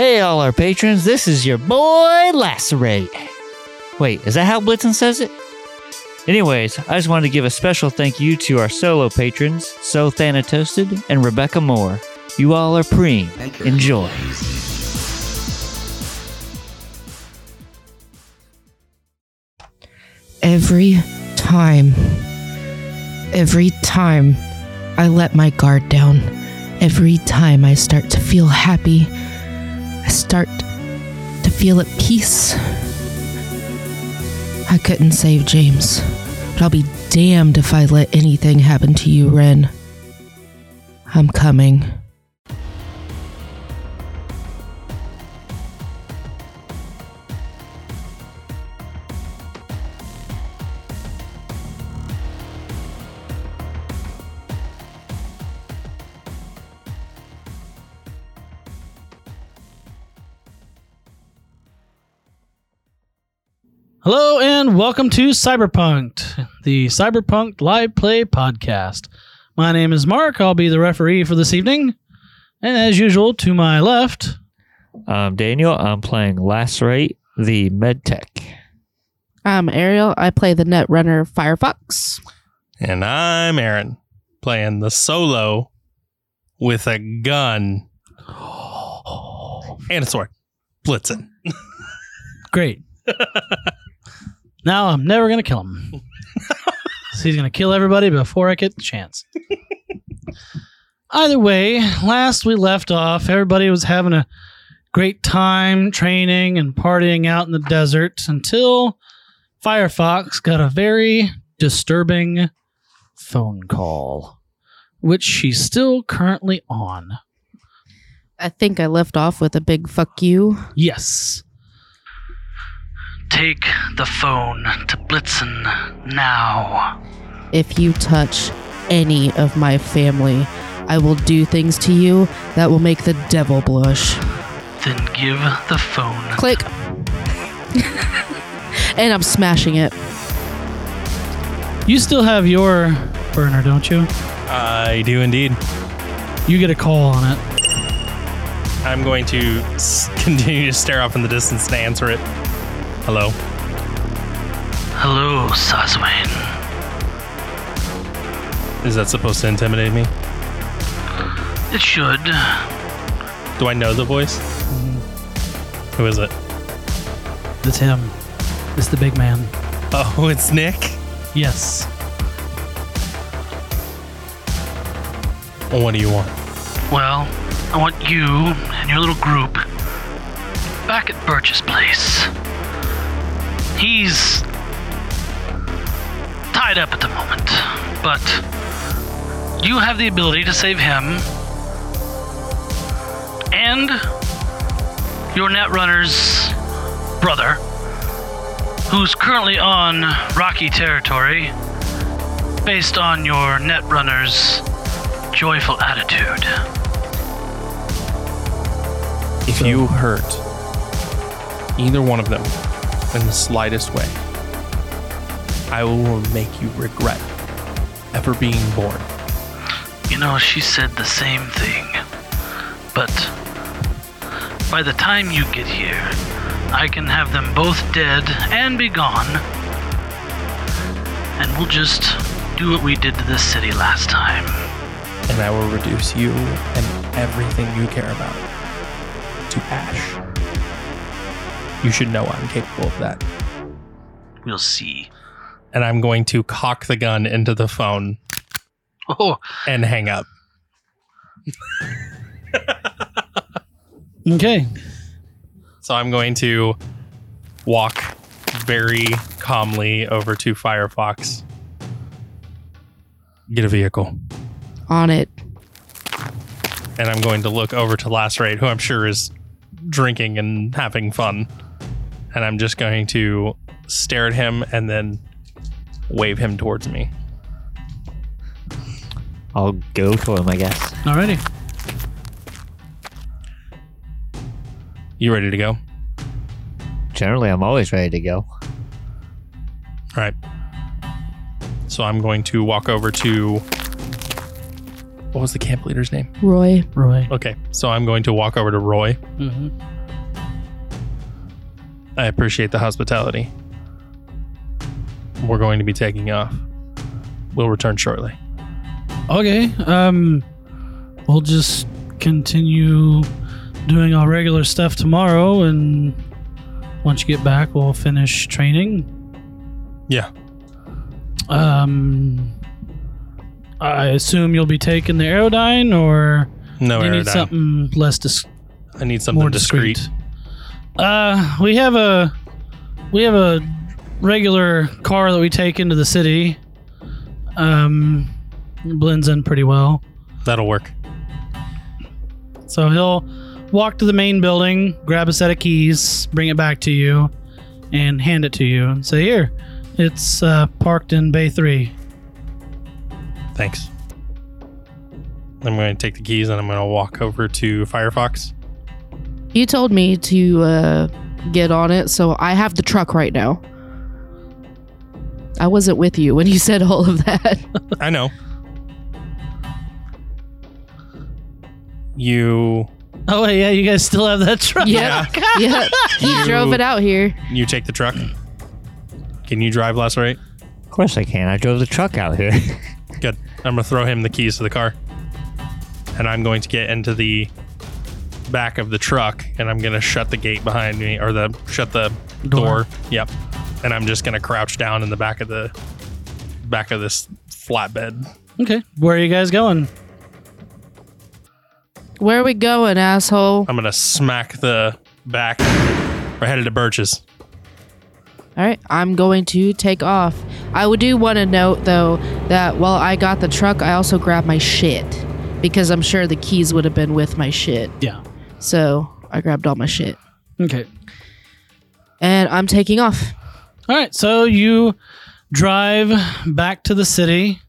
Hey, all our patrons, this is your boy Lacerate. Wait, is that how Blitzen says it? Anyways, I just wanted to give a special thank you to our solo patrons, So Thanatoasted and Rebecca Moore. You all are preem. Enjoy. Every time, every time I let my guard down, every time I start to feel happy, I start to feel at peace. I couldn't save James, but I'll be damned if I let anything happen to you, Ren. I'm coming. Hello and welcome to Cyberpunked, the Cyberpunk live play podcast. My name is Mark. I'll be the referee for this evening. And as usual, to my left, I'm Daniel. I'm playing Lacerate, the medtech. I'm Ariel. I play the Netrunner Firefox. And I'm Aaron, playing the solo with a gun and a sword. Blitzen. great. Now I'm never going to kill him. so he's going to kill everybody before I get the chance. Either way, last we left off, everybody was having a great time training and partying out in the desert until Firefox got a very disturbing phone call, which she's still currently on. I think I left off with a big fuck you. Yes. Take the phone to Blitzen now. If you touch any of my family, I will do things to you that will make the devil blush. Then give the phone. Click. and I'm smashing it. You still have your burner, don't you? I do indeed. You get a call on it. I'm going to continue to stare off in the distance to answer it. Hello. Hello, Saswain. Is that supposed to intimidate me? It should. Do I know the voice? Mm-hmm. Who is it? It's him. It's the big man. Oh, it's Nick. Yes. Well, what do you want? Well, I want you and your little group back at Birch's place. He's tied up at the moment, but you have the ability to save him and your Netrunner's brother, who's currently on rocky territory based on your Netrunner's joyful attitude. If you hurt either one of them in the slightest way, I will make you regret ever being born. You know, she said the same thing. But by the time you get here, I can have them both dead and be gone. And we'll just do what we did to this city last time. and I will reduce you and everything you care about to ash. You should know I'm capable of that. We'll see. And I'm going to cock the gun into the phone Oh, and hang up. okay. So I'm going to walk very calmly over to Firefox. Get a vehicle. On it. and I'm going to look over to Lacerate, who I'm sure is drinking and having fun. And I'm just going to stare at him and then wave him towards me. I'll go to him, I guess. Alrighty. You ready to go? All Generally, I'm always ready to go. right. So I'm going to walk over to. What was the camp leader's name? Roy, Roy. Okay, so I'm going to walk over to Roy. hmm I appreciate the hospitality. We're going to be taking off. We'll return shortly. Okay. Um, we'll just continue doing our regular stuff tomorrow, and once you get back, we'll finish training. Yeah. Um, I assume you'll be taking the Aerodyne, or No you need something less dis- I need something more discreet. discreet? Uh, we have a we have a regular car that we take into the city. Um, it blends in pretty well. That'll work. So he'll walk to the main building, grab a set of keys, bring it back to you, and hand it to you and say, "Here, it's uh, parked in Bay Three. Thanks. I'm going to take the keys and I'm going to walk over to Firefox. You told me to uh, get on it, so I have the truck right now. I wasn't with you when you said all of that. I know. You Oh wait, yeah, you guys still have that truck. yeah, yeah. He You- drove it out here. you take the truck. Can you drive Lacerate? Of course I can. I drove the truck out here. Good. I'm gonna throw him the keys to the car, and I'm going to get into the back of the truck, and I'm gonna shut the gate behind me, or the shut the door. Door. Yep. And I'm just gonna crouch down in the back of the back of this flatbed. Okay, where are you guys going? Where are we going, asshole? I'm gonna smack the back. We're headed to Birch's. All right, I'm going to take off. I would do want to note though that while I got the truck, I also grabbed my shit because I'm sure the keys would have been with my shit. Yeah. So I grabbed all my shit Okay. and I'm taking off. All right, so you drive back to the city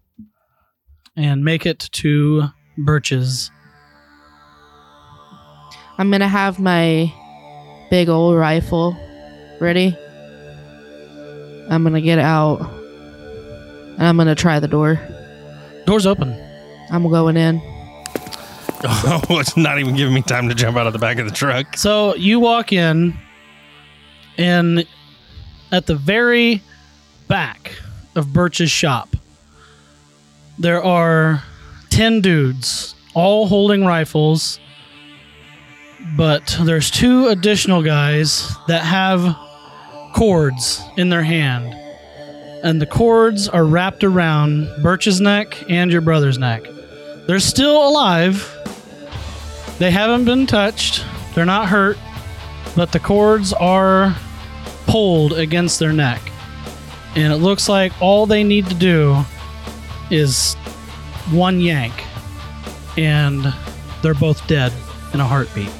and make it to Birch's. I'm gonna have my big old rifle ready. I'm gonna get out and I'm gonna try the door. Doors open. I'm going in. Oh, it's not even giving me time to jump out of the back of the truck. So you walk in, and at the very back of Birch's shop, there are 10 dudes, all holding rifles. But there's two additional guys that have cords in their hand. And the cords are wrapped around Birch's neck and your brother's neck. They're still alive. They haven't been touched. They're not hurt, but the cords are pulled against their neck. And it looks like all they need to do is one yank, and they're both dead in a heartbeat.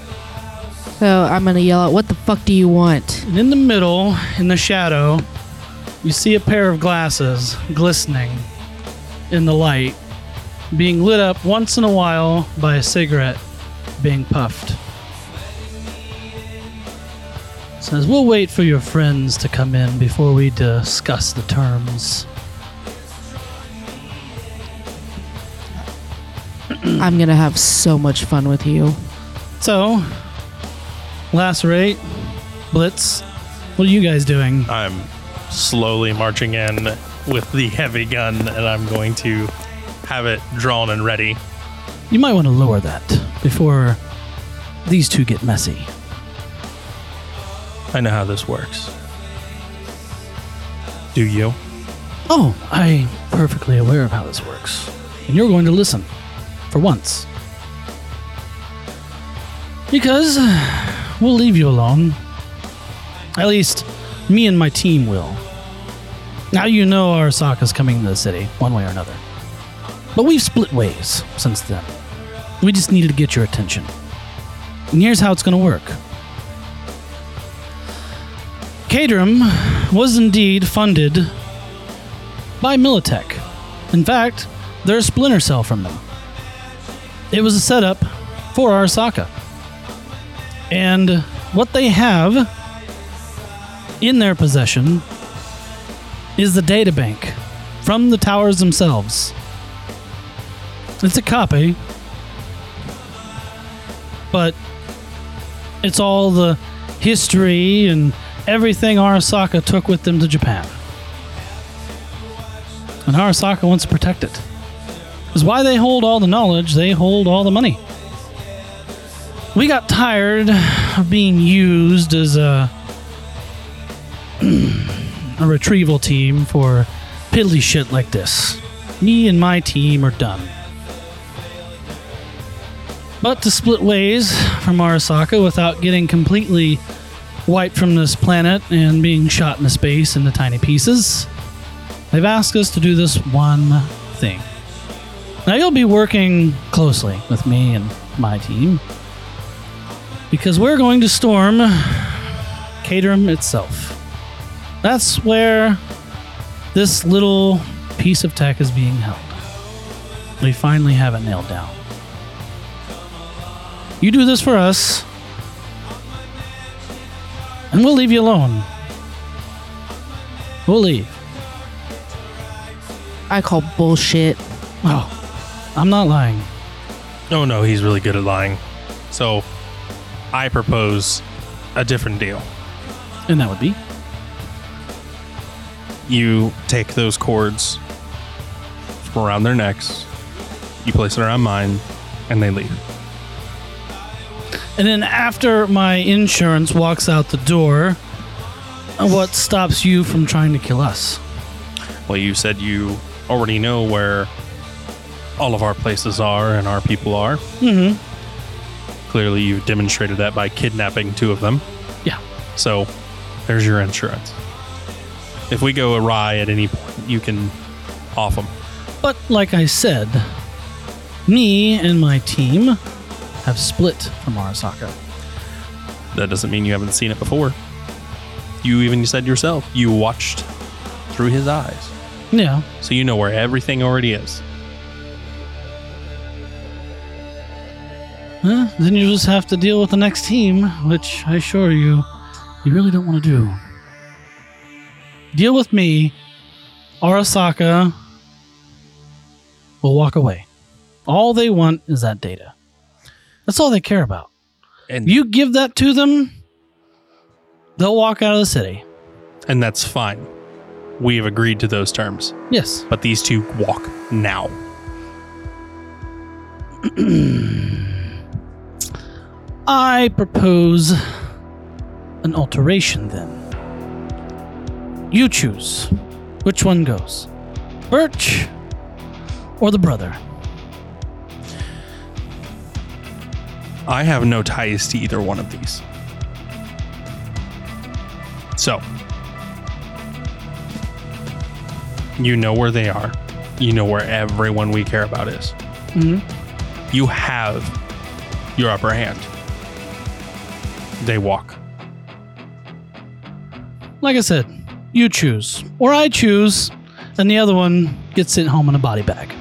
So I'm gonna yell out, "What the fuck do you want?" And in the middle, in the shadow, you see a pair of glasses glistening in the light, being lit up once in a while by a cigarette being puffed. Says, We'll wait for your friends to come in before we discuss the terms. I'm gonna have so much fun with you. So, Lacerate, Blitz, what are you guys doing? I'm slowly marching in with the heavy gun, and I'm going to have it drawn and ready. You might want to lower that before these two get messy. I know how this works. Do you? Oh, I'm perfectly aware of how this works. And you're going to listen. For once. Because we'll leave you alone. At least, me and my team will. Now you know Arasaka's coming to the city, one way or another. But we've split ways since then. We just needed to get your attention. And here's how it's going to work. Caterham was indeed funded by Militech. In fact, they're a splinter cell from them. It was a setup for Arasaka. And what they have in their possession is the data bank from the towers themselves. It's a copy, but it's all the history and everything Arasaka took with them to Japan. And Arasaka wants to protect it. Is why they hold all the knowledge, they hold all the money. We got tired of being used as a a retrieval team for piddly shit like this. Me and my team are done. But to split ways from Arasaka without getting completely wiped from this planet and being shot into space into tiny pieces, they've asked us to do this one thing. Now you'll be working closely with me and my team because we're going to storm Caterham itself. That's where this little piece of tech is being held. We finally have it nailed down. You do this for us, and we'll leave you alone. We'll leave. I call bullshit. Oh, I'm not lying. Oh no, he's really good at lying. So I propose a different deal. And that would be You take those cords from around their necks, you place it around mine, and they leave. And then after my insurance walks out the door, what stops you from trying to kill us? Well, you said you already know where all of our places are and our people are. Mm-hmm. Clearly, you've demonstrated that by kidnapping two of them. Yeah. So, there's your insurance. If we go awry at any point, you can off them. But like I said, me and my team have split from Arasaka. That doesn't mean you haven't seen it before. You even said yourself, you watched through his eyes. Yeah. So you know where everything already is. Huh? Then you just have to deal with the next team, which I assure you, you really don't want to do. Deal with me. Arasaka will walk away. All they want is that data. That's all they care about. And You give that to them, they'll walk out of the city. and that's fine. We have agreed to those terms. Yes. But these two walk now. I propose an alteration then. You choose. Which one goes? Birch or the brother? I have no ties to either one of these. So, you know where they are. You know where everyone we care about is. Mhm. You have your upper hand. They walk. Like I said, you choose. Or I choose, and the other one gets sent home in a body bag.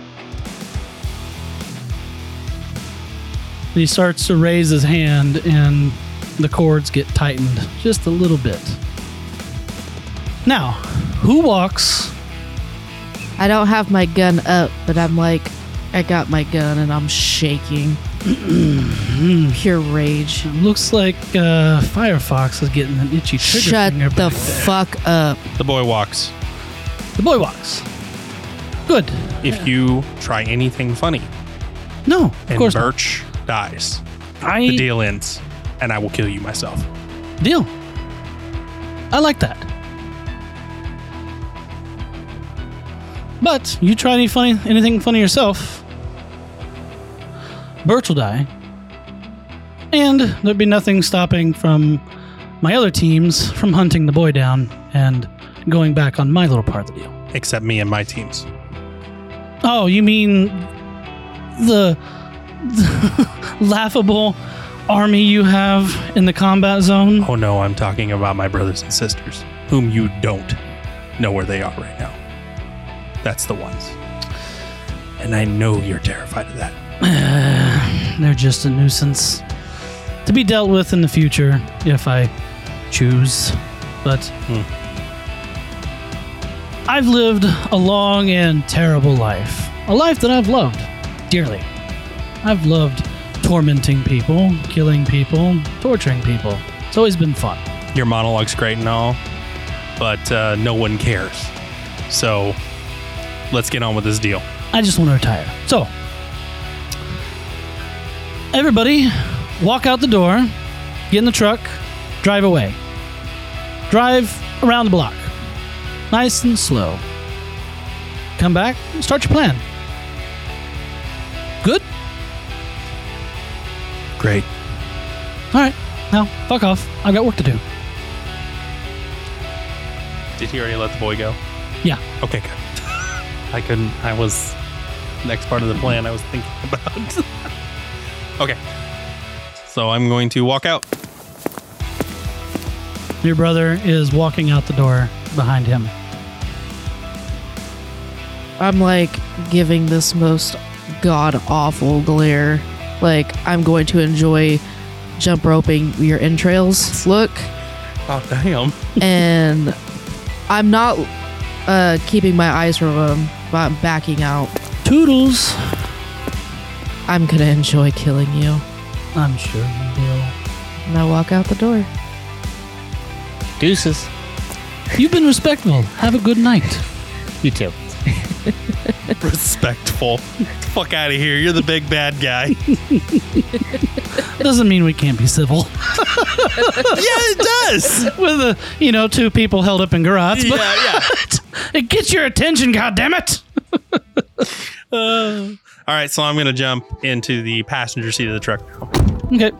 He starts to raise his hand, and the cords get tightened just a little bit. Now, who walks? I don't have my gun up, but I'm like, I got my gun and I'm shaking. Pure rage. Looks like uh, Firefox is getting an itchy trigger Shut finger the back there. fuck up. The boy walks. The boy walks. Good. If you try anything funny No, of and course not. Birch dies, I the deal ends, and I will kill you myself. Deal. I like that. But you try any funny anything funny yourself. Birch will die. And there'd be nothing stopping from my other teams from hunting the boy down and going back on my little part of the deal. Except me and my teams. Oh, you mean the laughable army you have in the combat zone? Oh no, I'm talking about my brothers and sisters, whom you don't know where they are right now. That's the ones. And I know you're terrified of that. They're just a nuisance to be dealt with in the future if I choose. But hmm. I've lived a long and terrible life. A life that I've loved dearly. I've loved tormenting people, killing people, torturing people. It's always been fun. Your monologue's great and all, but uh, no one cares. So let's get on with this deal. I just want to retire. So, everybody, walk out the door, get in the truck, drive away. Drive around the block, nice and slow. Come back, start your plan. Great. All right, now fuck off. I've got work to do. Did he already let the boy go? Yeah. Okay, good. I couldn't. I was next part of the plan I was thinking about. okay. So I'm going to walk out. Your brother is walking out the door behind him. I'm like giving this most god awful glare. Like I'm going to enjoy jump roping your entrails look, Oh damn. and I'm not uh, keeping my eyes from him, but I'm backing out. Toodles. I'm gonna enjoy killing you. I'm sure you will. And I walk out the door. Deuces. You've been respectful. Have a good night. You too. Respectful. Fuck out of here. You're the big bad guy. Doesn't mean we can't be civil. yeah, it does. with a you know two people held up in garage, but Yeah, yeah. it gets your attention. God damn it! Uh, all right, so I'm going to jump into the passenger seat of the truck now. Okay,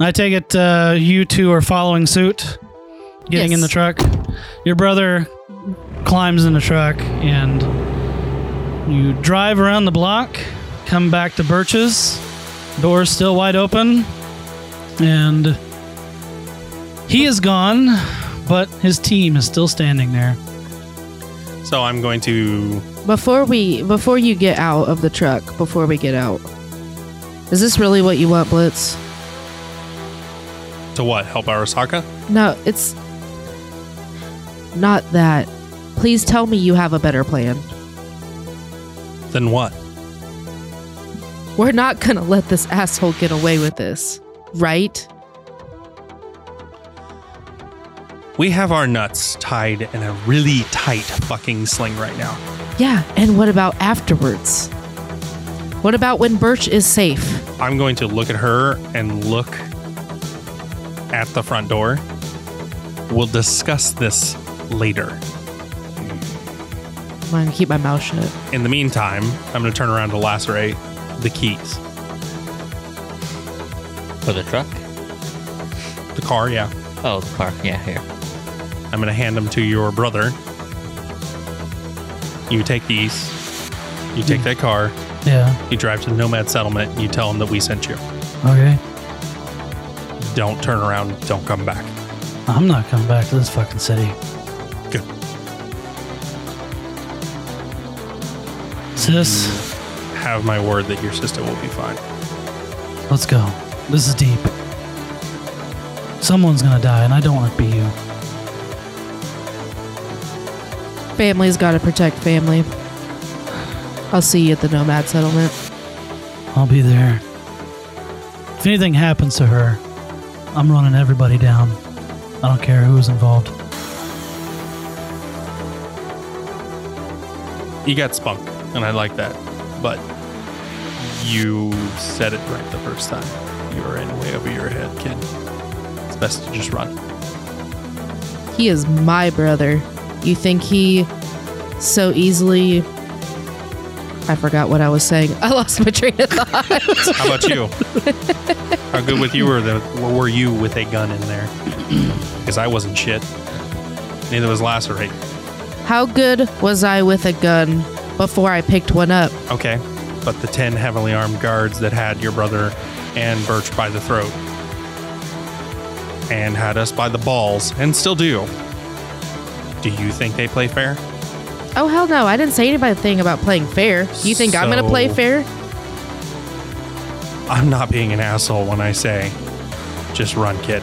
I take it uh, you two are following suit, getting in the truck. Your brother climbs in the truck, and you drive around the block, come back to Birch's. Door's still wide open, and he is gone, but his team is still standing there. So I'm going to. Before we, before you get out of the truck, before we get out, is this really what you want, Blitz? To what? Help Arasaka? No, it's not that. Please tell me you have a better plan. Then what? We're not gonna let this asshole get away with this, right? We have our nuts tied in a really tight fucking sling right now. Yeah, and what about afterwards? What about when Birch is safe? I'm going to look at her and look at the front door. We'll discuss this later. I'm gonna keep my mouth shut. In the meantime, I'm going to turn around to lacerate the keys. For the truck? The car, yeah. Oh, the car. Yeah, here. I'm going to hand them to your brother. You take these. You take that car. Yeah. You drive to the Nomad settlement. You tell them that we sent you. Okay. Don't turn around. Don't come back. I'm not coming back to this fucking city. Sis, Have my word that your sister will be fine. let's go. This is deep. Someone's gonna die, and I don't want it to be you. Family's gotta protect family. I'll see you at the Nomad settlement. I'll be there. If anything happens to her, I'm running everybody down. I don't care who's involved. You got spunk, and I like that. But you said it right the first time. You are in way over your head, kid. It's best to just run. He is my brother. You think he so easily. I forgot what I was saying. I lost my train of thought. How about you? How good with you were the were you with a gun in there? Because I wasn't shit. Neither was Lacerate. How good was I with a gun before I picked one up? Okay, but the 10 heavily armed guards that had your brother and Birch by the throat and had us by the balls and still do. Do you think they play fair? Oh hell no! I didn't say anything about playing fair. You think I'm gonna play fair? I'm not being an asshole when I say just run, kid.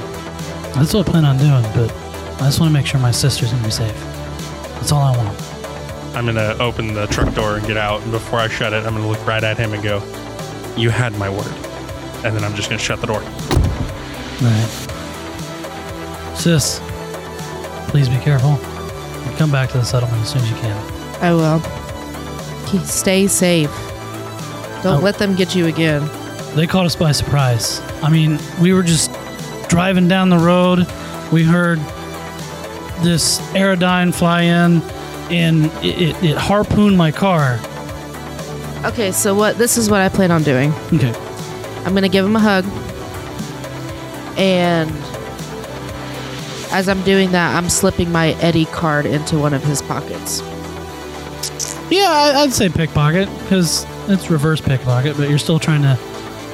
That's what I plan on doing, but I just want to make sure my sister's gonna be safe. That's all I want. I'm going to open the truck door and get out. And before I shut it, I'm going to look right at him and go, You had my word. And then I'm just going to shut the door. Right. Sis, please be careful. And come back to the settlement as soon as you can. I will. Keep- Stay safe. Don't Oh. let them get you again. They caught us by surprise. I mean, we were just driving down the road. We heard this aerodyne fly in, and it, it, it harpooned my car. Okay, so what? This is what I plan on doing. Okay. I'm gonna give him a hug, and as I'm doing that, I'm slipping my Eddie card into one of his pockets. Yeah, I- I'd say pickpocket because it's reverse pickpocket, but you're still trying to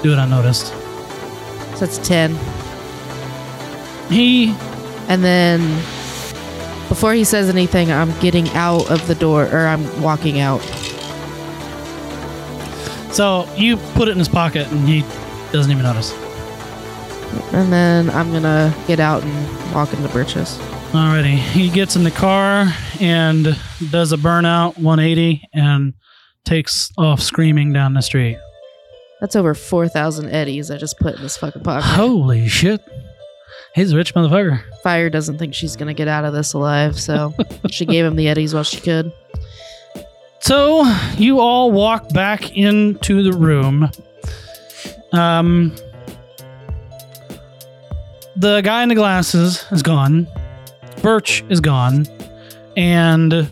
do it unnoticed. So that's ten. He And then before he says anything, I'm getting out of the door or I'm walking out. so you put it in his pocket and he doesn't even notice. And then I'm gonna get out and walk into Birch's. Alrighty, he gets in the car and does a burnout 180 and takes off screaming down the street. That's over 4,000 eddies I just put in this fucking pocket. Holy shit! He's a rich motherfucker. Fire doesn't think she's gonna get out of this alive, so she gave him the eddies while she could. So you all walk back into the room. Um, the guy in the glasses is gone. Birch is gone, and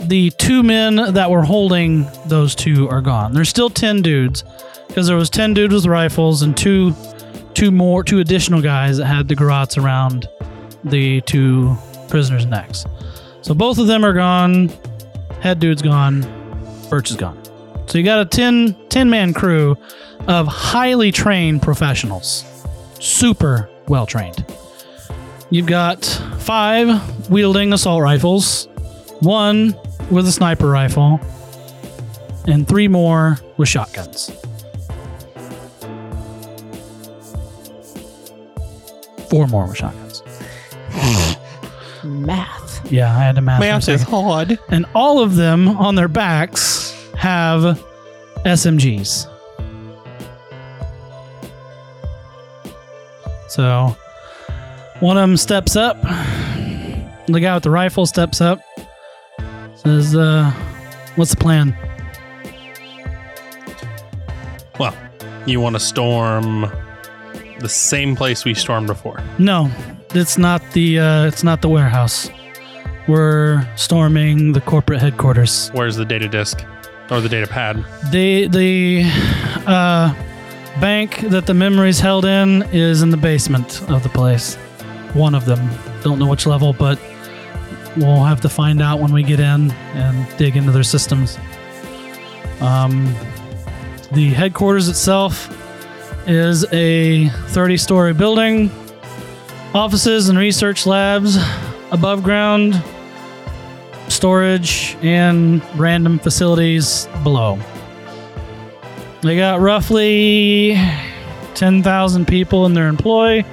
the two men that were holding those two are gone. There's still ten dudes because there was ten dudes with rifles and two, two more, two additional guys that had the garrots around the two prisoners' necks. So both of them are gone. Head dude's gone. Birch is gone. So you got a 10, 10 man crew of highly trained professionals. Super well trained. You've got five wielding assault rifles, one with a sniper rifle, and three more with shotguns. Four more with shotguns. Math. Yeah, I had to math. for a Math is hard. and all of them on their backs have SMGs. So one of them steps up. The guy with the rifle steps up. Says, uh, "What's the plan?" Well, you want to storm the same place we stormed before. No, it's not the uh, it's not the warehouse. We're storming the corporate headquarters. Where's the data disk or the data pad? The the uh, bank that the memories held in is in the basement of the place. One of them. Don't know which level, but we'll have to find out when we get in and dig into their systems. Um, the headquarters itself is a 30 story building, offices and research labs above ground, storage, and random facilities below. They got roughly 10,000 people in their employ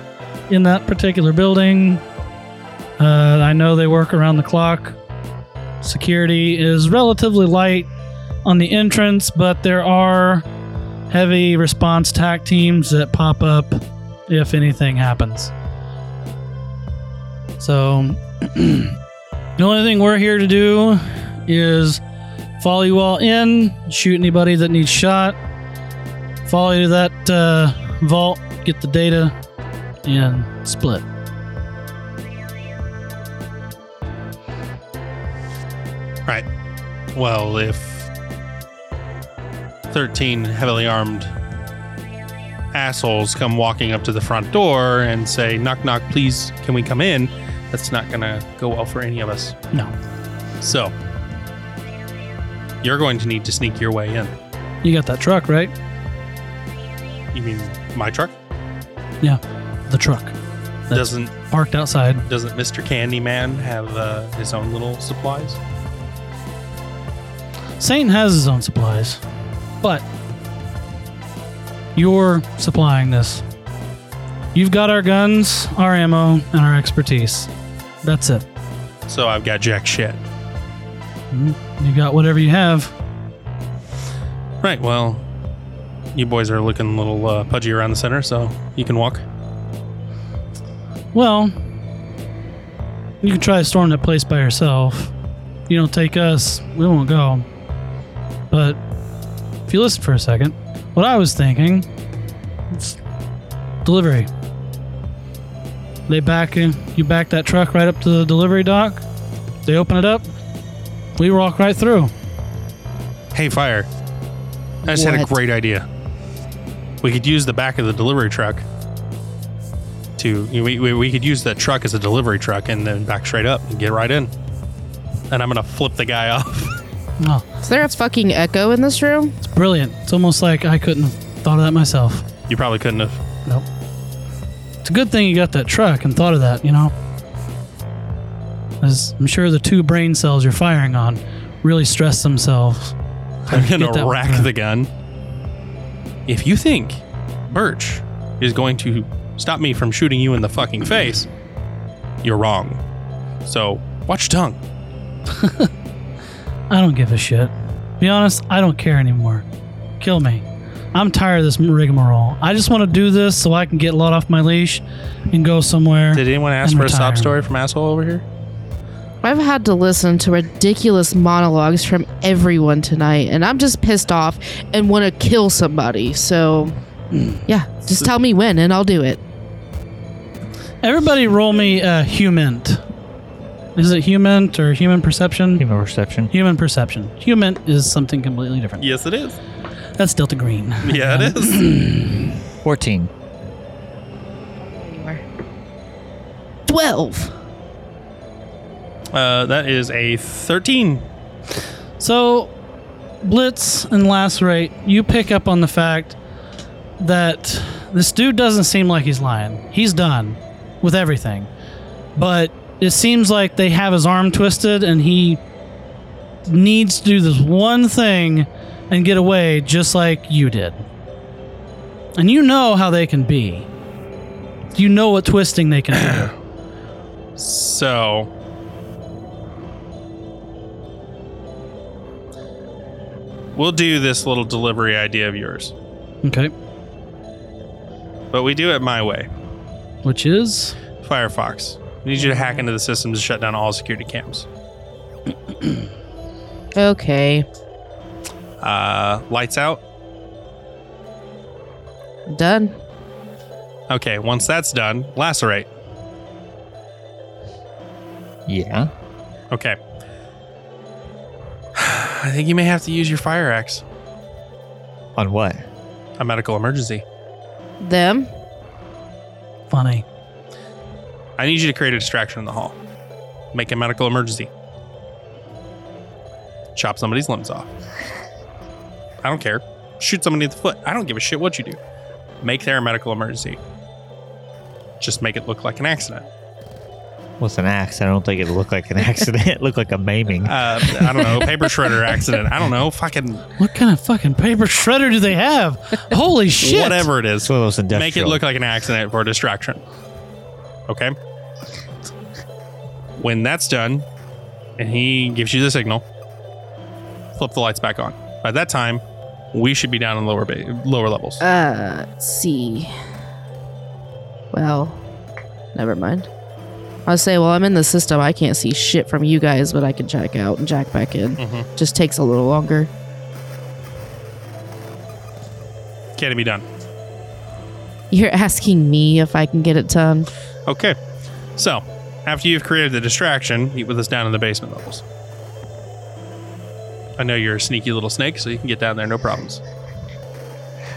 in that particular building. Uh, I know they work around the clock. Security is relatively light on the entrance, but there are heavy response TAC teams that pop up if anything happens. So, the only thing we're here to do is follow you all in, shoot anybody that needs shot, follow you to that uh, vault, get the data, and split. Right. Well, if 13 heavily armed assholes come walking up to the front door and say, knock, knock, please, can we come in? That's not going to go well for any of us. No. So, you're going to need to sneak your way in. You got that truck, right? You mean my truck? Yeah, the truck doesn't parked outside. doesn't Mr. Candyman have uh, his own little supplies? Saint has his own supplies, but you're supplying this. You've got our guns, our ammo, and our expertise. That's it. So I've got jack shit. Mhm. You got whatever you have. Right. Well, you boys are looking a little uh, pudgy around the center, so you can walk. Well, you can try to storm that place by yourself. You don't take us, we won't go. But you listen for a second, what I was thinking, it's delivery. They back in, you back that truck right up to the delivery dock. They open it up. We walk right through. Hey, fire! I just had a What? great idea. We could use the back of the delivery truck to we, we, we could use that truck as a delivery truck and then back straight up and get right in. And I'm gonna flip the guy off. Oh, Is there a fucking echo in this room? it's brilliant. It's almost like I couldn't have thought of that myself. You probably couldn't have. Nope. It's a good thing you got that truck and thought of that, you know? As I'm sure the two brain cells you're firing on really stress themselves. I'm Get that gonna one rack done. the gun. If you think Birch is going to stop me from shooting you in the fucking face, you're wrong. So watch your tongue. I don't give a shit. Be honest, I don't care anymore. Kill me. I'm tired of this rigmarole. I just want to do this so I can get let off my leash and go somewhere. Did anyone ask for a sob story from asshole over here? I've had to listen to ridiculous monologues from everyone tonight, and I'm just pissed off and want to kill somebody. So, yeah, just tell me when, and I'll do it. Everybody roll me a human. Is it human or human perception? Human perception. Human perception. Human is something completely different. Yes, it is. That's Delta Green. Yeah, it is. 14. Twelve. uh, that is a 13. So, Blitz and Lacerate, you pick up on the fact that this dude doesn't seem like he's lying. He's done with everything. But it seems like they have his arm twisted and he needs to do this one thing and get away just like you did. And you know how they can be. You know what twisting they can do. So. We'll do this little delivery idea of yours, Okay. but we do it my way. Which is Firefox, I need you to hack into the system to shut down all security cams. Okay, Uh, lights out. done. Okay, once that's done, lacerate. Yeah. Okay. I think you may have to use your fire axe. On what? A medical emergency. Them. funny. I need you to create a distraction in the hall. Make a medical emergency. Chop somebody's limbs off. I don't care. Shoot somebody in the foot. I don't give a shit what you do. Make there a medical emergency. Just make it look like an accident. What's an axe? I don't think it looked like an accident. it looked like a maiming. Uh, I don't know. Paper shredder accident. I don't know. Fucking What kind of fucking paper shredder do they have? Holy shit! whatever it is. It's one of those industrial. Make it look like an accident for a distraction. Okay? When that's done, and he gives you the signal, flip the lights back on. By that time, we should be down in lower ba- lower levels. Uh, let's see. Well, never mind. I'll say, well, I'm in the system. I can't see shit from you guys, but I can jack out and jack back in. Mhm. Just takes a little longer. Can it be done? You're asking me if I can get it done. Okay. So, after you've created the distraction, meet with us down in the basement levels. I know you're a sneaky little snake, so you can get down there no problems.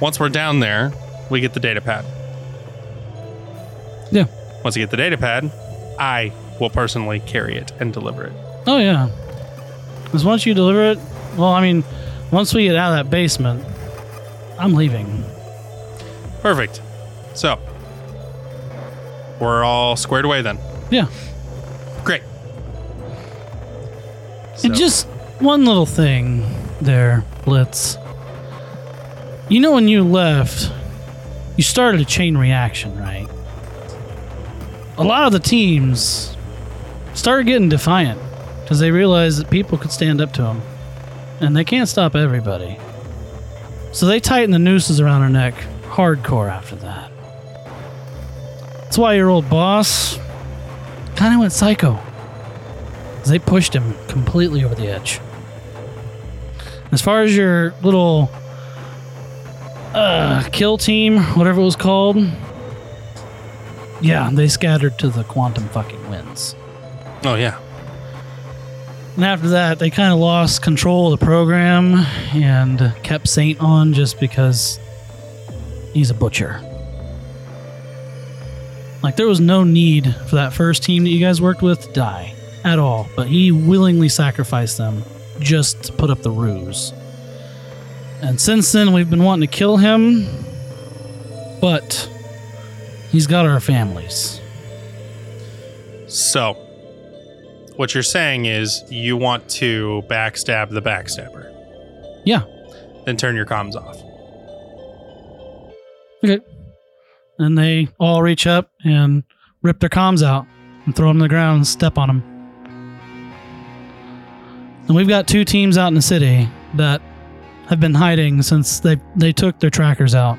Once we're down there, we get the data pad. Yeah. Once you get the data pad, I will personally carry it and deliver it. Oh yeah. Because once you deliver it, well, I mean, once we get out of that basement, I'm leaving. Perfect. So, we're all squared away then. Yeah. Great. And just one little thing there, Blitz. You know, when you left, you started a chain reaction, right? A lot of the teams started getting defiant because they realized that people could stand up to them, and they can't stop everybody. So they tightened the nooses around her neck hardcore after that. That's why your old boss kind of went psycho. They pushed him completely over the edge. As far as your little uh, kill team, whatever it was called, yeah, they scattered to the quantum fucking winds. Oh yeah. And after that, they kind of lost control of the program and kept Saint on just because he's a butcher. Like, there was no need for that first team that you guys worked with to die at all, but he willingly sacrificed them just to put up the ruse. And since then, we've been wanting to kill him, but he's got our families. So, what you're saying is you want to backstab the backstabber, Yeah. then turn your comms off. Okay. And they all reach up and rip their comms out and throw them to the ground and step on them. And we've got two teams out in the city that have been hiding since they they took their trackers out.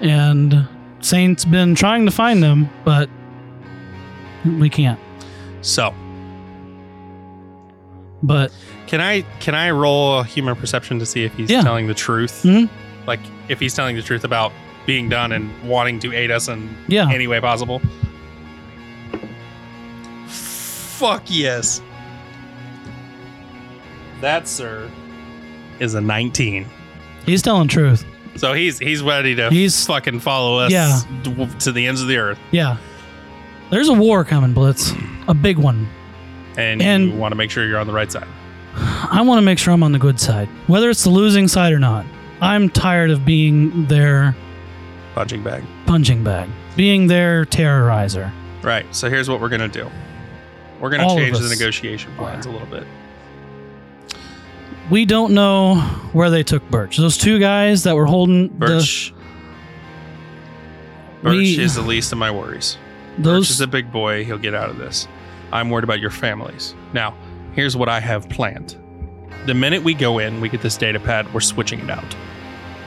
And Saint's been trying to find them, but we can't. So, But can I can I roll a human perception to see if he's Yeah. telling the truth? Mhm. Like if he's telling the truth about being done and wanting to aid us in yeah, any way possible? Fuck yes. That, sir, is a 19. he's telling truth. So he's he's ready to He's- fucking follow us Yeah. to the ends of the earth, Yeah. There's a war coming, Blitz. A big one. and, And- you want to make sure you're on the right side. I want to make sure I'm on the good side, whether it's the losing side or not. I'm tired of being their Punching bag. punching bag, being their terrorizer. Right. So here's what we're gonna do. We're gonna change the negotiation plans a little bit. We don't know where they took Birch. Those two guys that were holding Birch. Birch We- is the least of my worries. the Birch is a big boy. He'll get out of this. I'm worried about your families. Now, here's what I have planned. The minute we go in, we get this data pad, we're switching it out.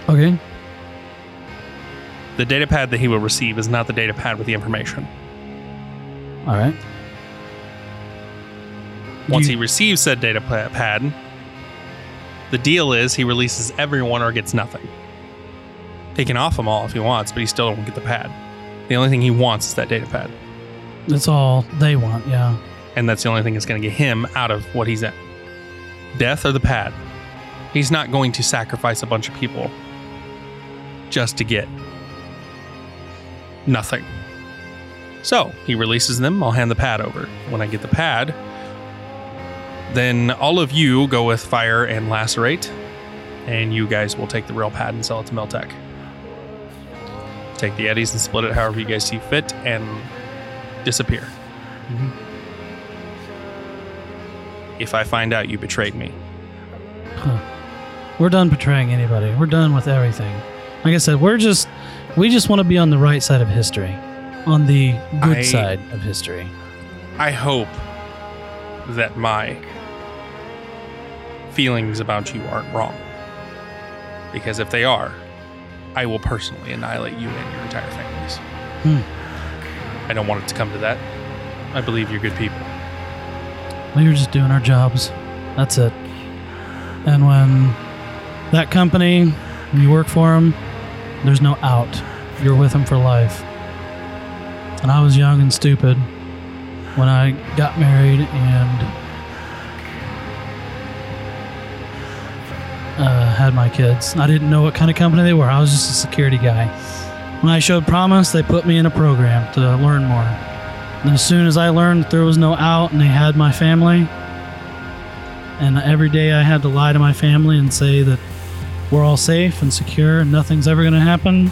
okay. The data pad that he will receive is not the data pad with the information. All right. Once You- he receives said data pa- pad, the deal is he releases everyone or gets nothing. He can off them all if he wants, but he still won't get the pad. The only thing he wants is that data pad. That's all they want. Yeah. And that's the only thing that's going to get him out of what he's in. Death or the pad. He's not going to sacrifice a bunch of people just to get nothing. So he releases them. I'll hand the pad over. When I get the pad, then all of you go with fire and lacerate, and you guys will take the real pad and sell it to Militech. Take the eddies and split it however you guys see fit, and disappear. Mm-hmm. If I find out you betrayed me, We're done betraying anybody. We're done with everything. Like I said, we're just we just want to be on the right side of history, on the good I- side of history. I hope that my feelings about you aren't wrong. Because if they are, I will personally annihilate you and your entire families. Hmm. I don't want it to come to that. I believe you're good people. We were just doing our jobs. That's it. And when that company, you work for them, there's no out. You're with them for life. And I was young and stupid when I got married and uh, had my kids. I didn't know what kind of company they were. I was just a security guy. When I showed promise, they put me in a program to learn more. And as soon as I learned there was no out and they had my family, and every day I had to lie to my family and say that we're all safe and secure and nothing's ever going to happen,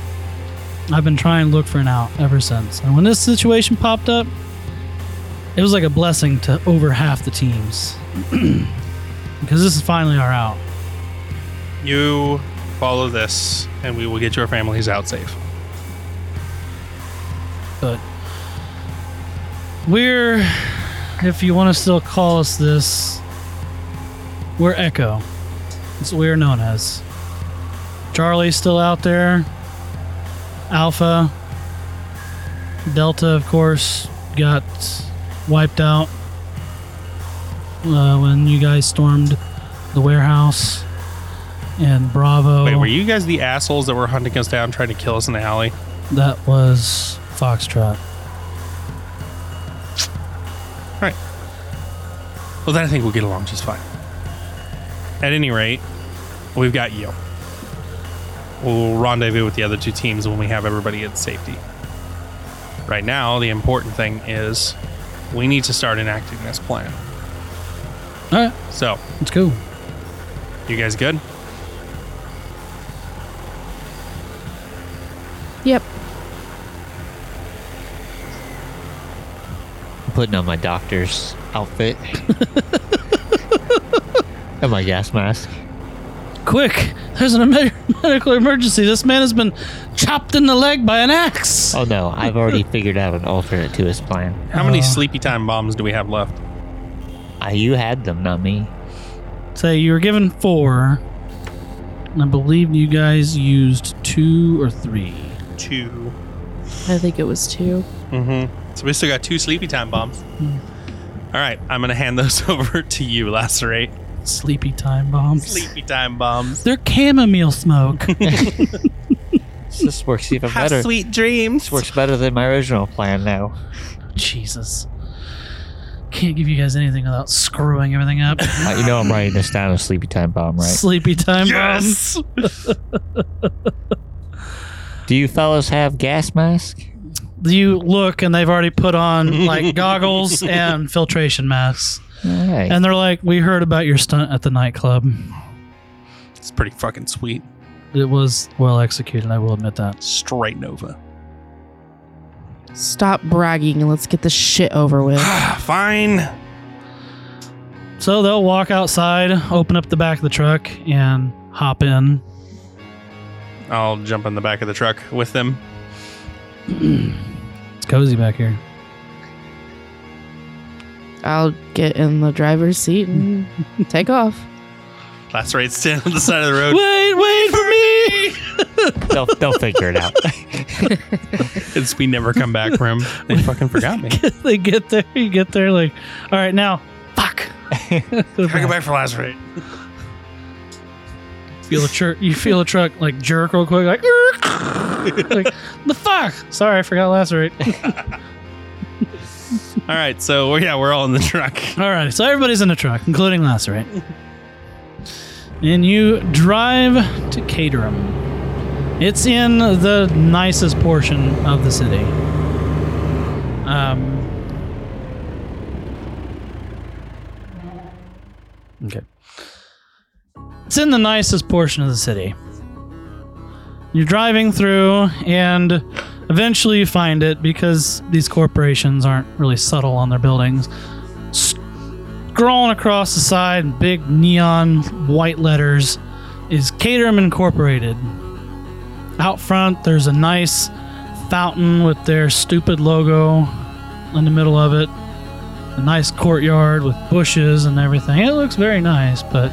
I've been trying to look for an out ever since. And when this situation popped up, it was like a blessing to over half the teams. because this is finally our out. You follow this, and we will get your families out safe. But we're, if you want to still call us this, we're Echo. That's what we're known as. Charlie's still out there. Alpha. Delta, of course, got wiped out uh, when you guys stormed the warehouse. And Bravo. Wait, were you guys the assholes that were hunting us down, trying to kill us in the alley? That was Foxtrot. All right. Well, then I think we'll get along just fine. At any rate, we've got you. We'll rendezvous with the other two teams when we have everybody in safety. Right now, the important thing is we need to start enacting this plan. All right, So, let's go. you guys good? Yep. I'm putting on my doctor's outfit. and my gas mask. Quick! There's an emer- medical emergency. This man has been chopped in the leg by an axe. Oh no, I've already figured out an alternate to his plan. How many Uh. sleepy time bombs do we have left? Uh, you had them, not me. Say you were given four. and I believe you guys used two or three. Two. I think it was two. Mm-hmm. So we still got two sleepy time bombs. All right, I'm gonna hand those over to you, Lacerate. Sleepy time bombs. Sleepy time bombs. They're chamomile smoke. This works even better. sweet dreams. This works better than my original plan now. Jesus. Can't give you guys anything without screwing everything up. Uh, you know I'm writing this down a sleepy time bomb, right? Sleepy time bombs. Yes. Do you fellas have gas mask? You look and they've already put on like goggles and filtration masks. Alright. And they're like, We heard about your stunt at the nightclub. it's pretty fucking sweet. It was well executed, I will admit that. Straight Nova. Stop bragging and let's get this shit over with. Fine. So they'll walk outside, open up the back of the truck, and hop in. I'll jump in the back of the truck with them. It's cozy back here. I'll get in the driver's seat and take off. Lacerate stand on the side of the road. Wait, wait for me! they'll, they'll figure it out. It's we never come back from. They fucking forgot me. they get there, you get there, like, all right, now, fuck. Gotta go back for Lacerate. feel a truck, you feel a truck like jerk real quick, like, like the fuck. Sorry, I forgot lacerate. All right, so yeah, we're all in the truck. All right, so everybody's in the truck, including lacerate, and you drive to Caterham. It's in the nicest portion of the city. Um. Okay. It's in the nicest portion of the city. You're driving through, and eventually you find it because these corporations aren't really subtle on their buildings. Scrolling across the side in big neon white letters is Caterham Incorporated. Out front, there's a nice fountain with their stupid logo in the middle of it. A nice courtyard with bushes and everything. It looks very nice, but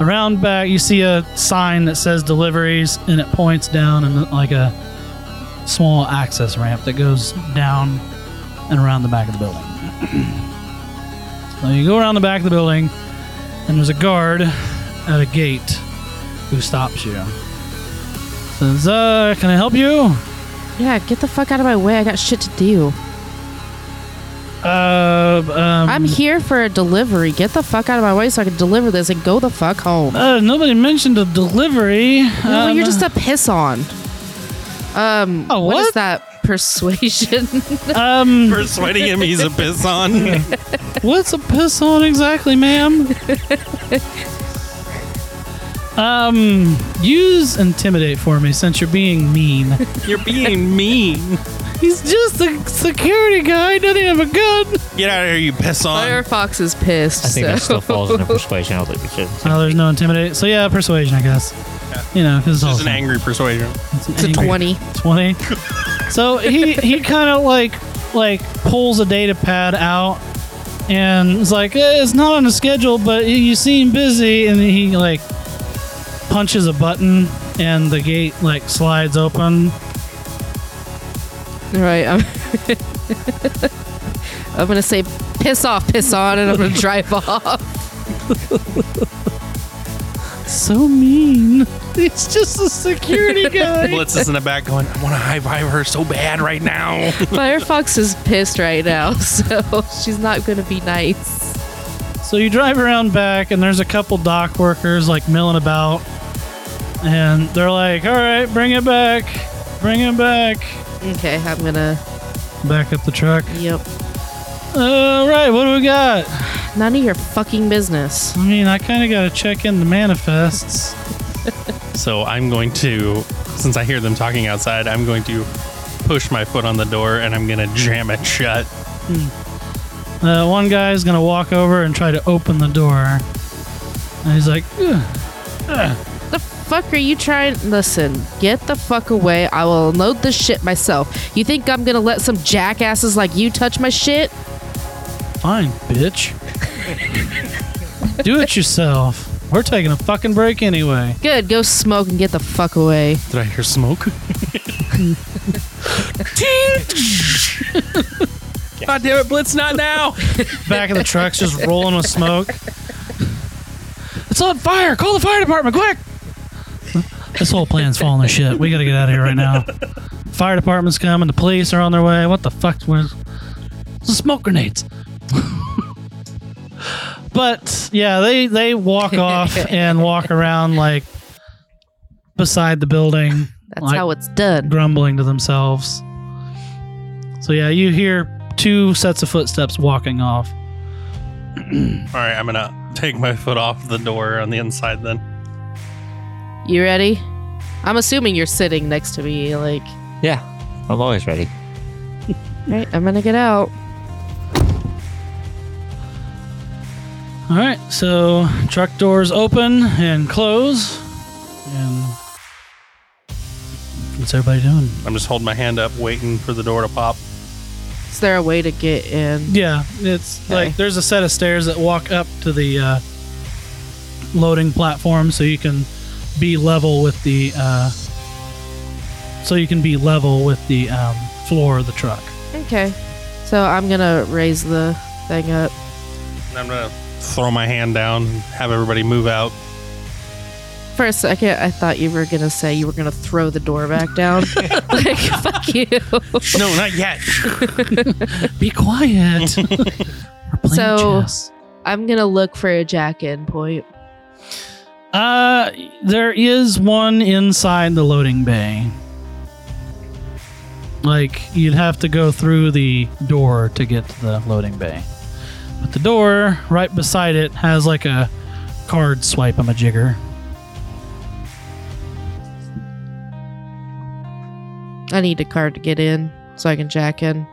around back you see a sign that says deliveries and it points down and like a small access ramp that goes down and around the back of the building. so you go around the back of the building and there's a guard at a gate who stops you. Says, uh, can I help you? Yeah, get the fuck out of my way. I got shit to do. Uh, um, I'm here for a delivery. Get the fuck out of my way so I can deliver this and go the fuck home. Uh, nobody mentioned a delivery. no, Um, you're just a piss on. Um, Oh, what is that? Persuasion. um. Persuading him he's a piss on. What's a piss on exactly, ma'am? Um, use intimidate for me since you're being mean. You're being mean. He's just a security guy. Doesn't have a gun. Get out of here, you piss on. Firefox is pissed. I think so. that still falls into persuasion. I don't think we should. Oh, there's no intimidate. So yeah, persuasion, I guess. You know, because It's an angry persuasion. It's a 20. 20 so he he kind of like like pulls a data pad out and is like eh, it's not on the schedule but you seem busy and he like punches a button and the gate like slides open All right. I'm, I'm going to say piss off, piss on, and I'm going to drive off. so mean It's just a security guy Blitz is in the back going, I want to high five her so bad right now. Firefox is pissed right now, so she's not going to be nice. so you drive around back and there's a couple dock workers like milling about and they're like all right bring it back bring it back Okay, I'm going to. Back up the truck. Yep. All right, what do we got? None of your fucking business. I mean, I kind of got to check in the manifests. So I'm going to, since I hear them talking outside, I'm going to push my foot on the door and I'm going to jam it shut. Uh, one guy's gonna walk over and try to open the door, and he's like, "Ugh." The fuck are you trying? Listen, get the fuck away. I will unload this shit myself. You think I'm gonna let some jackasses like you touch my shit? "Fine, bitch. Do it yourself. We're taking a fucking break anyway." Good, go smoke and get the fuck away. Did I hear smoke? God damn it, Blitz, not now. Back of the truck's just rolling with smoke. It's on fire! Call the fire department, quick! This whole plan's falling to shit. We gotta get out of here right now. Fire department's coming. The police are on their way. What the fuck? Where's the smoke grenades? but yeah, they they walk off and walk around like beside the building, That's Like- how it's done. grumbling to themselves. So yeah, you hear two sets of footsteps walking off. All right, I'm going to take my foot off the door on the inside then. You ready? I'm assuming you're sitting next to me. Like, Yeah, I'm always ready. right, I'm gonna get out. All right, so truck doors open and close, and what's everybody doing? I'm just holding my hand up, waiting for the door to pop. Is there a way to get in? Yeah, it's Okay. like there's a set of stairs that walk up to the uh, loading platform, so you can be level with the uh, so you can be level with the um, floor of the truck. Okay. So I'm gonna raise the thing up. And I'm going to throw my hand down, have everybody move out. For a second, I thought you were gonna say you were gonna throw the door back down. like, fuck you. No, not yet. Be quiet. We're playing So- chess. I'm gonna look for a jack in point. Uh, there is one inside the loading bay. Like you'd have to go through the door to get to the loading bay, but the door right beside it has like a card swipe. I'm a jigger. I need a card to get in so I can jack in.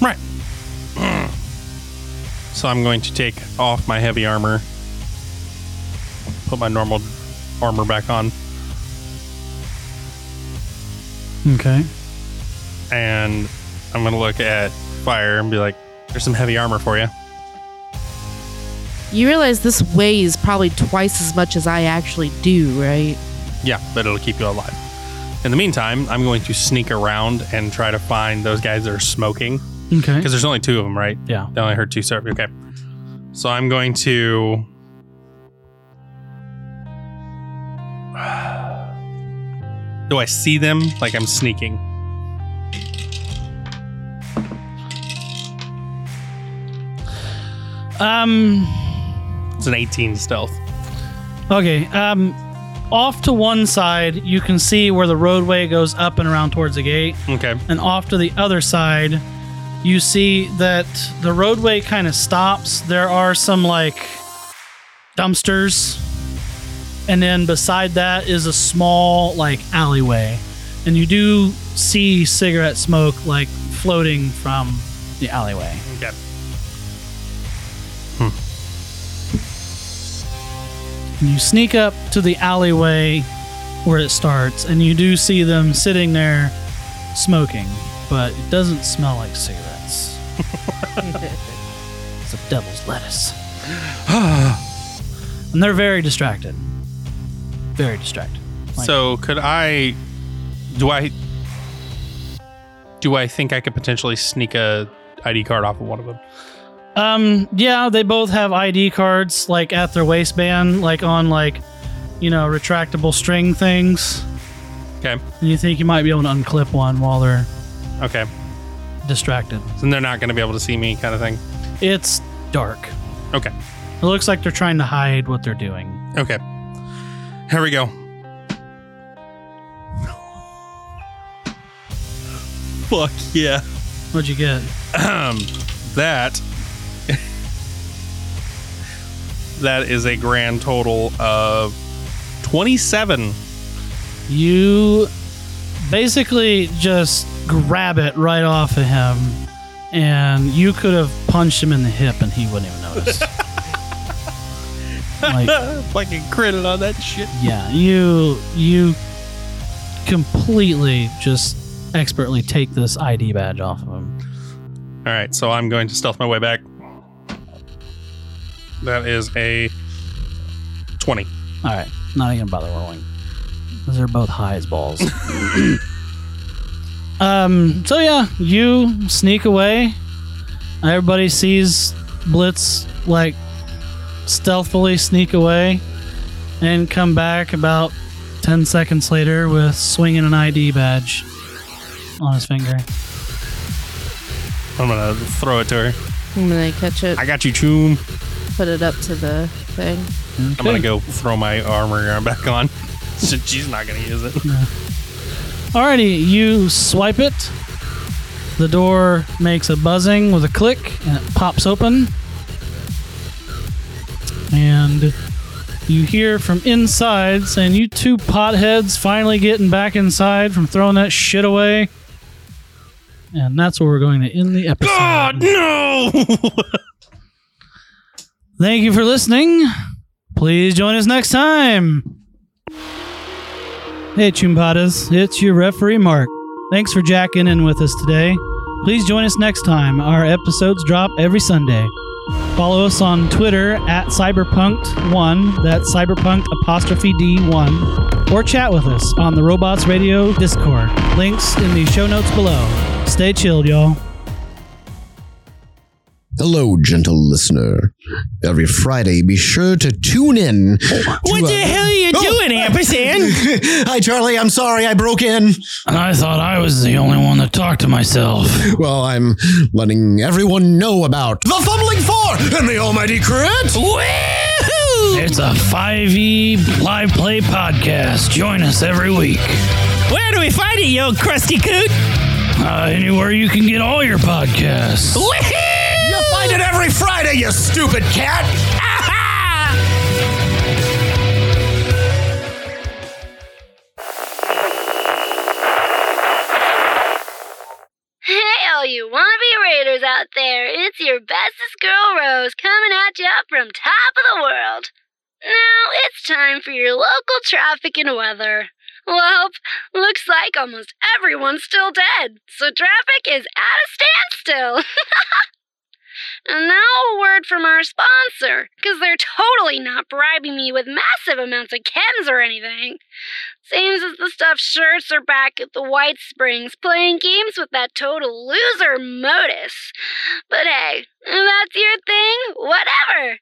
Right. So I'm going to take off my heavy armor, put my normal armor back on, Okay. and I'm going to look at fire and be like, there's some heavy armor for you. You realize this weighs probably twice as much as I actually do, right? Yeah, but it'll keep you alive. In the meantime, I'm going to sneak around and try to find those guys that are smoking Okay. because there's only two of them, right? Yeah. They only heard two serve. Okay. So I'm going to. Do I see them like I'm sneaking? Um. It's an 18 stealth. Okay. Um. Off to one side, you can see where the roadway goes up and around towards the gate. Okay. and off to the other side you see that the roadway kind of stops there are some like dumpsters, and then beside that is a small like alleyway, and you do see cigarette smoke like floating from the alleyway. Okay. Hmm. And you sneak up to the alleyway where it starts, and you do see them sitting there smoking, but it doesn't smell like cigarettes. It's a devil's lettuce. and they're very distracted. Very distracted. Like- So could I? Do I? Do I think I could potentially sneak a ID card off of one of them? Um, yeah, they both have ID cards like at their waistband, like on like, you know, retractable string things. Okay. And you think you might be able to unclip one while they're Okay. Distracted. And they're not going to be able to see me, kind of thing. It's dark. Okay. It looks like they're trying to hide what they're doing. Okay. Here we go. Fuck yeah. What'd you get? Um, that that is a grand total of 27 You basically just grab it right off of him, and you could have punched him in the hip and he wouldn't even notice. like, fucking credit on that shit yeah, you you completely just expertly take this ID badge off of him. all right so i'm going to stealth my way back that is a 20 All right, not even bother rolling. Those are both high as balls. um. So yeah, you sneak away. Everybody sees Blitz like stealthily sneak away, and come back about ten seconds later with swinging an ID badge on his finger. i'm gonna throw it to her I'm gonna catch it, i got you choom put it up to the thing. i'm gonna go throw my armor back on since she's not gonna use it Alrighty, you swipe it. The door makes a buzzing with a click and it pops open. And you hear from inside saying, You two potheads finally getting back inside from throwing that shit away. And that's where we're going to end the episode. god no Thank you for listening. Please join us next time. Hey, Chumpadas, it's your referee, Mark. Thanks for jacking in with us today. Please join us next time. Our episodes drop every Sunday. Follow us on Twitter at Cyberpunked1, that's Cyberpunked apostrophe D1, or chat with us on the Robots Radio Discord. Links in the show notes below. Stay chilled, y'all. Hello, gentle listener. Every Friday, be sure to tune in. What the hell are you doing, Ampersand? Hi, Charlie. I'm sorry I broke in. I thought I was the only one that talked to myself. Well, I'm letting everyone know about the Fumbling Four and the Almighty Crit. Woohoo! It's a 5e live play podcast. Join us every week. Where do we find it, you old crusty coot? Uh, anywhere you can get all your podcasts. Woohoo! You find it every Friday, you stupid cat. Hey, all you wannabe raiders out there, it's your bestest girl Rose coming at ya from top of the world. Now it's time for your local traffic and weather. Well, looks like almost everyone's still dead, so traffic is at a standstill. and now a word from our sponsor, because they're totally not bribing me with massive amounts of chems or anything. Seems as the stuffed shirts are back at the White Springs playing games with that total loser Modus. But hey, if that's your thing, whatever.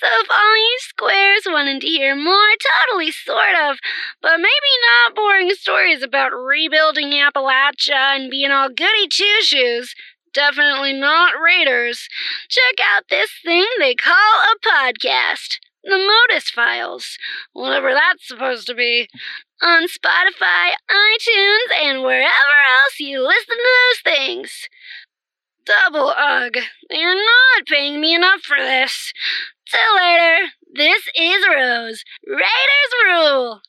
So if all you squares wanted to hear more totally sort of, but maybe not boring stories about rebuilding Appalachia and being all goody two shoes, definitely not raiders, check out this thing they call a podcast. The Modus Files, whatever that's supposed to be on Spotify, iTunes, and wherever else you listen to those things. Double ugh. They're not paying me enough for this. Till later. This is Rose. Raiders rule!